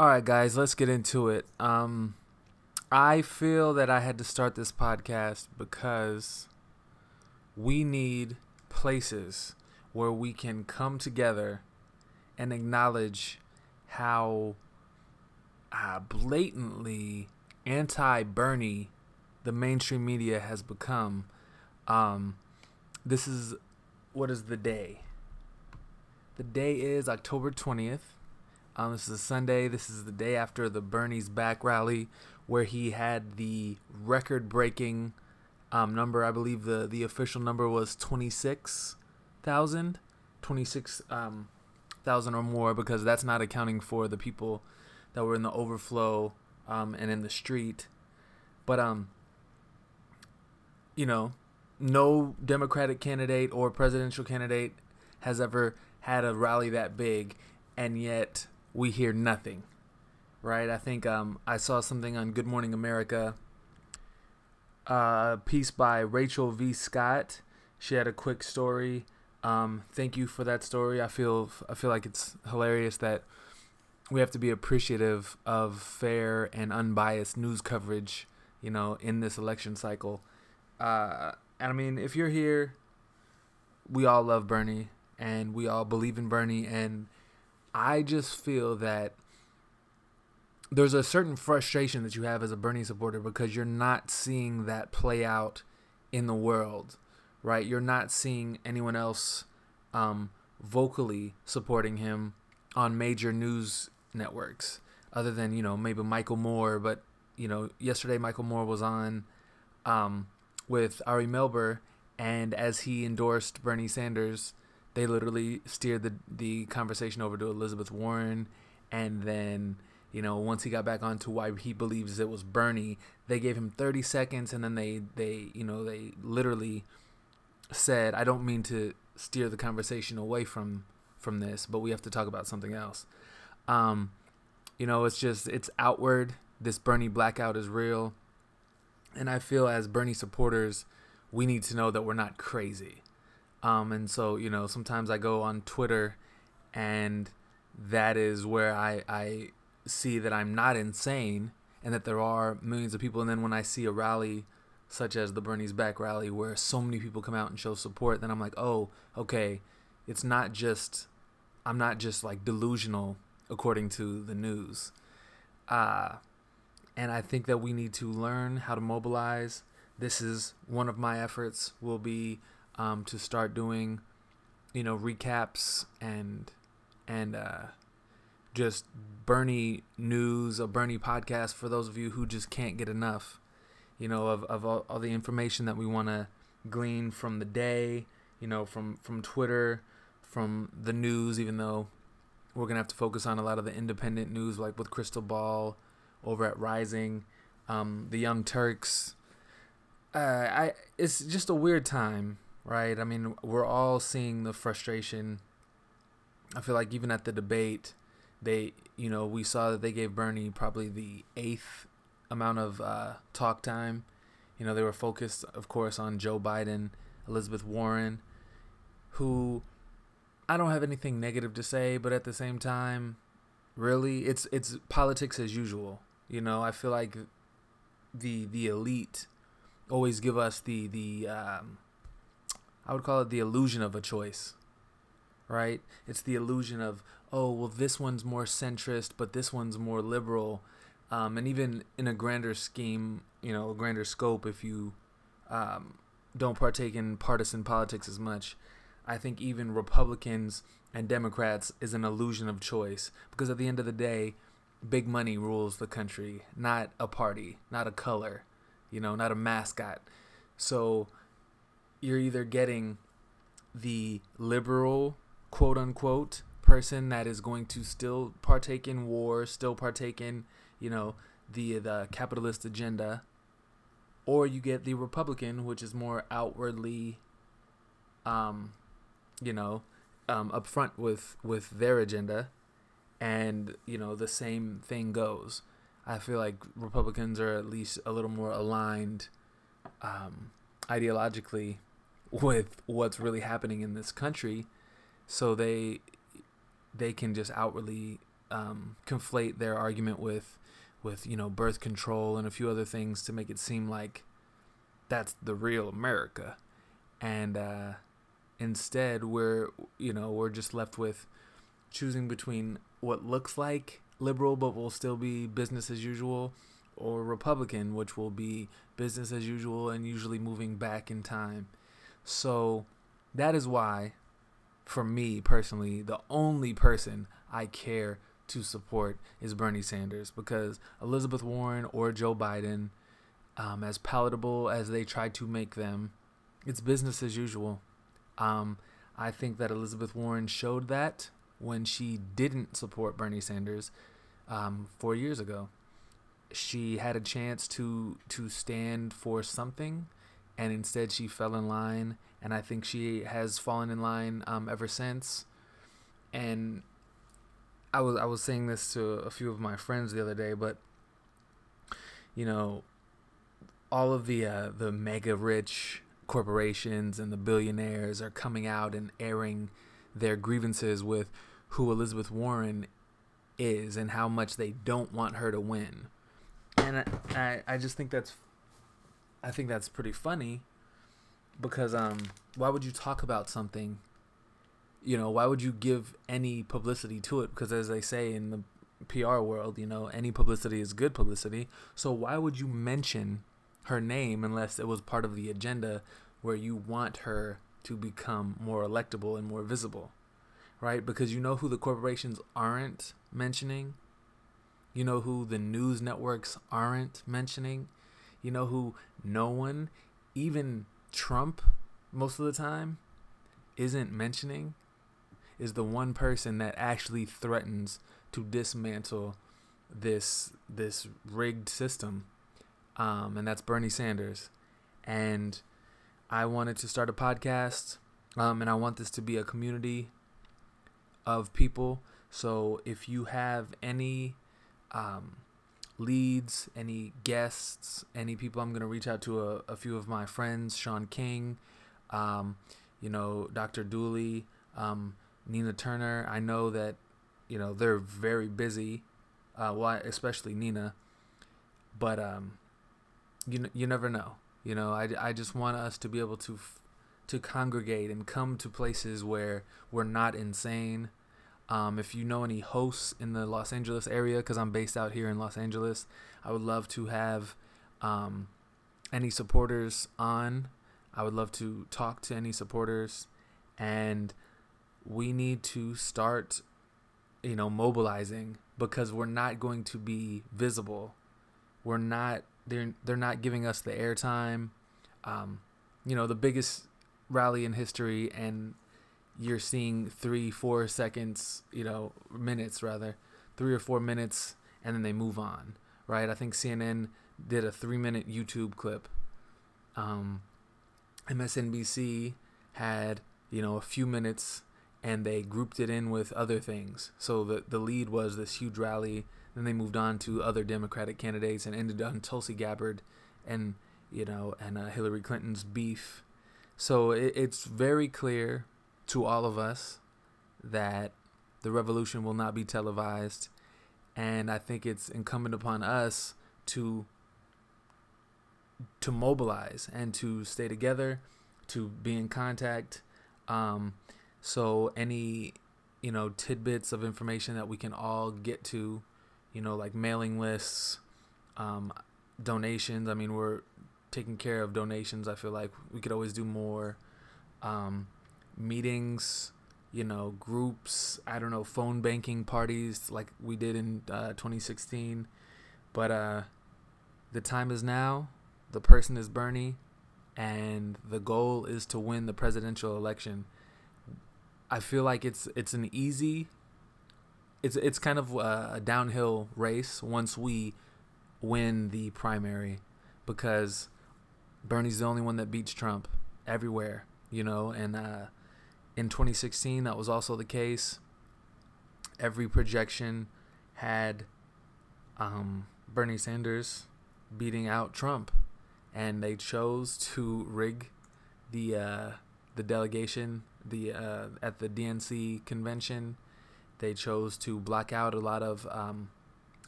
All right, guys, let's get into it. Um, I feel that I had to start this podcast because we need places where we can come together and acknowledge how uh, blatantly anti Bernie the mainstream media has become. Um, this is what is the day? The day is October 20th. Um, this is a Sunday. This is the day after the Bernie's back rally, where he had the record-breaking um, number. I believe the the official number was 26,000, 26,000 um, or more, because that's not accounting for the people that were in the overflow um, and in the street. But um, you know, no Democratic candidate or presidential candidate has ever had a rally that big, and yet we hear nothing, right? I think um, I saw something on Good Morning America, a uh, piece by Rachel V. Scott. She had a quick story. Um, thank you for that story. I feel I feel like it's hilarious that we have to be appreciative of fair and unbiased news coverage, you know, in this election cycle. Uh, and I mean, if you're here, we all love Bernie and we all believe in Bernie. And I just feel that there's a certain frustration that you have as a Bernie supporter because you're not seeing that play out in the world, right? You're not seeing anyone else um, vocally supporting him on major news networks other than, you know, maybe Michael Moore. But, you know, yesterday Michael Moore was on um, with Ari Melber, and as he endorsed Bernie Sanders, they literally steered the the conversation over to Elizabeth Warren, and then you know once he got back onto why he believes it was Bernie, they gave him 30 seconds, and then they they you know they literally said, "I don't mean to steer the conversation away from from this, but we have to talk about something else." Um, you know, it's just it's outward. This Bernie blackout is real, and I feel as Bernie supporters, we need to know that we're not crazy um, and so, you know, sometimes I go on Twitter and that is where I, I see that I'm not insane and that there are millions of people. And then when I see a rally such as the Bernie's Back rally where so many people come out and show support, then I'm like, oh, okay, it's not just, I'm not just like delusional according to the news. Uh, and I think that we need to learn how to mobilize. This is one of my efforts, will be um, to start doing, you know, recaps and and uh, just Bernie news, a Bernie podcast for those of you who just can't get enough, you know, of, of all, all the information that we want to glean from the day, you know, from from Twitter, from the news. Even though we're gonna have to focus on a lot of the independent news, like with Krystal Ball over at Rising, um, the Young Turks. Uh, I it's just a weird time right? I mean, we're all seeing the frustration. I feel like even at the debate, they, you know, we saw that they gave Bernie probably the eighth amount of uh, talk time. You know, they were focused, of course, on Joe Biden, Elizabeth Warren, who I don't have anything negative to say, but at the same time, really, it's it's politics as usual. You know, I feel like the the elite always give us the the um, I would call it the illusion of a choice, right? It's the illusion of, oh, well, this one's more centrist, but this one's more liberal. Um, and even in a grander scheme, you know, a grander scope, if you um, don't partake in partisan politics as much, I think even Republicans and Democrats is an illusion of choice because at the end of the day, big money rules the country, not a party, not a color, you know, not a mascot. So you're either getting the liberal quote unquote person that is going to still partake in war, still partake in, you know, the the capitalist agenda, or you get the Republican, which is more outwardly, um, you know, um, upfront with with their agenda, and you know the same thing goes. I feel like Republicans are at least a little more aligned, um, ideologically with what's really happening in this country so they they can just outwardly um, conflate their argument with with you know birth control and a few other things to make it seem like that's the real America, and uh, instead we're you know we're just left with choosing between what looks like liberal but will still be business as usual or Republican, which will be business as usual and usually moving back in time. So that is why, for me personally, the only person I care to support is Bernie Sanders because Elizabeth Warren or Joe Biden, um, as palatable as they try to make them, it's business as usual. Um, I think that Elizabeth Warren showed that when she didn't support Bernie Sanders um, four years ago. She had a chance to to stand for something, and instead she fell in line. And I think she has fallen in line um, ever since. And I was I was saying this to a few of my friends the other day, but you know, all of the uh, the mega rich corporations and the billionaires are coming out and airing their grievances with who Elizabeth Warren is and how much they don't want her to win. And I, I, I just think that's I think that's pretty funny because um why would you talk about something you know, why would you give any publicity to it? Because as they say in the PR world, you know, any publicity is good publicity. So why would you mention her name unless it was part of the agenda where you want her to become more electable and more visible? Right? Because you know who the corporations aren't mentioning? You know who the news networks aren't mentioning? You know who no one, even Trump, most of the time, isn't mentioning? is the one person that actually threatens to dismantle this this rigged system, um, and that's Bernie Sanders. And I wanted to start a podcast, um, and I want this to be a community of people. So if you have any um, leads, any guests, any people, I'm going to reach out to a, a, few of my friends, Shaun King, um, you know, Dr. Dooley, um, Nina Turner. I know that you know they're very busy, uh, well, especially Nina. But um, you you never know. You know, I, I just want us to be able to f- to congregate and come to places where we're not insane. Um, if you know any hosts in the Los Angeles area, because I'm based out here in Los Angeles, I would love to have um, any supporters on. I would love to talk to any supporters. And we need to start you know mobilizing because we're not going to be visible. We're not they're they're not giving us the airtime. Um, you know the biggest rally in history and you're seeing three four seconds you know minutes rather three or four minutes and then they move on right i think cnn did a three minute youtube clip um, msnbc had you know a few minutes and they grouped it in with other things. So the the lead was this huge rally. Then they moved on to other Democratic candidates and ended on Tulsi Gabbard, and you know, and uh, Hillary Clinton's beef. So it, it's very clear to all of us that the revolution will not be televised, and I think it's incumbent upon us to to mobilize and to stay together, to be in contact. Um, so any, you know, tidbits of information that we can all get to, you know, like mailing lists, um, donations. I mean, we're taking care of donations. I feel like we could always do more. Um, meetings, you know, groups. I don't know, phone banking parties like we did in uh, 2016. But uh, the time is now. The person is Bernie, and the goal is to win the presidential election. I feel like it's it's an easy it's it's kind of a downhill race once we win the primary because Bernie's the only one that beats Trump everywhere, you know, and uh, in 2016 that was also the case. Every projection had um, Bernie Sanders beating out Trump, and they chose to rig the uh, the delegation the uh, at the DNC convention They chose to block out a lot of um,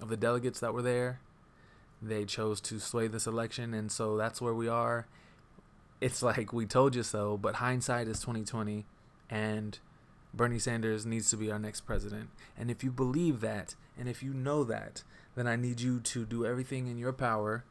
of the delegates that were there. They chose to sway this election, and so that's where we are. It's like we told you so, but hindsight is twenty twenty, and Bernie Sanders needs to be our next president. And if you believe that, and if you know that, then I need you to do everything in your power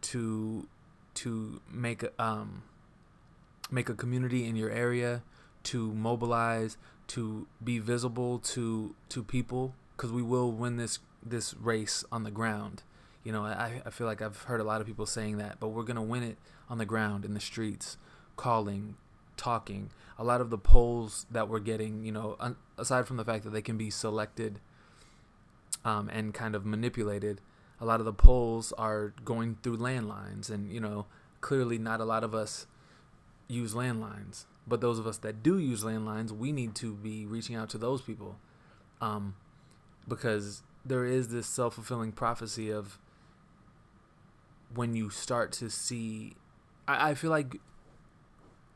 to to make um make a community in your area, to mobilize, to be visible to to people because we will win this this race on the ground. You know, I, I feel like I've heard a lot of people saying that, but we're gonna win it on the ground in the streets, calling, talking. A lot of the polls that we're getting, you know, un- aside from the fact that they can be selected um, and kind of manipulated, a lot of the polls are going through landlines, and you know, clearly not a lot of us use landlines. But those of us that do use landlines, we need to be reaching out to those people, um, because there is this self fulfilling prophecy of when you start to see. I, I feel like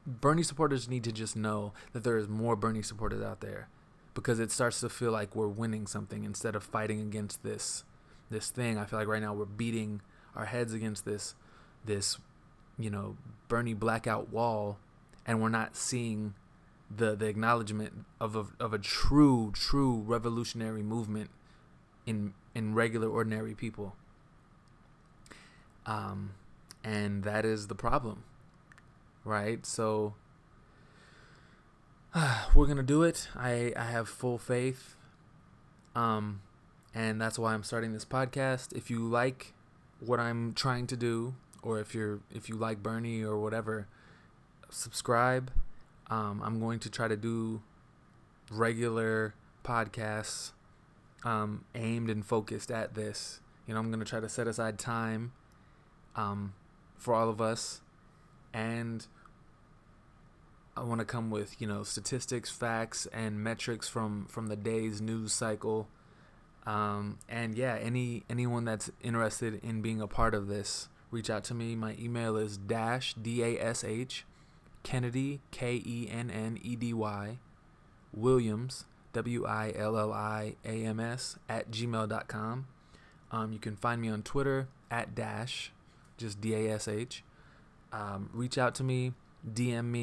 Bernie supporters need to just know that there is more Bernie supporters out there because it starts to feel like we're winning something instead of fighting against this this thing. I feel like right now we're beating our heads against this this you know Bernie blackout wall and we're not seeing the the acknowledgement of a, of a true true revolutionary movement in in regular ordinary people um and that is the problem right? So we're gonna do it. I I have full faith. Um, and that's why I'm starting this podcast. If you like what I'm trying to do, or if you're if you like Bernie or whatever, subscribe. Um, I'm going to try to do regular podcasts um, aimed and focused at this. You know, I'm going to try to set aside time um, for all of us and I want to come with you know statistics, facts, and metrics from from the day's news cycle. Um, and yeah, any anyone that's interested in being a part of this, reach out to me. My email is dash d a s h Kennedy K E N N E D Y Williams W I L L I A M S at gmail.com. Um, you can find me on Twitter at dash just D A S H um, reach out to me, DM me.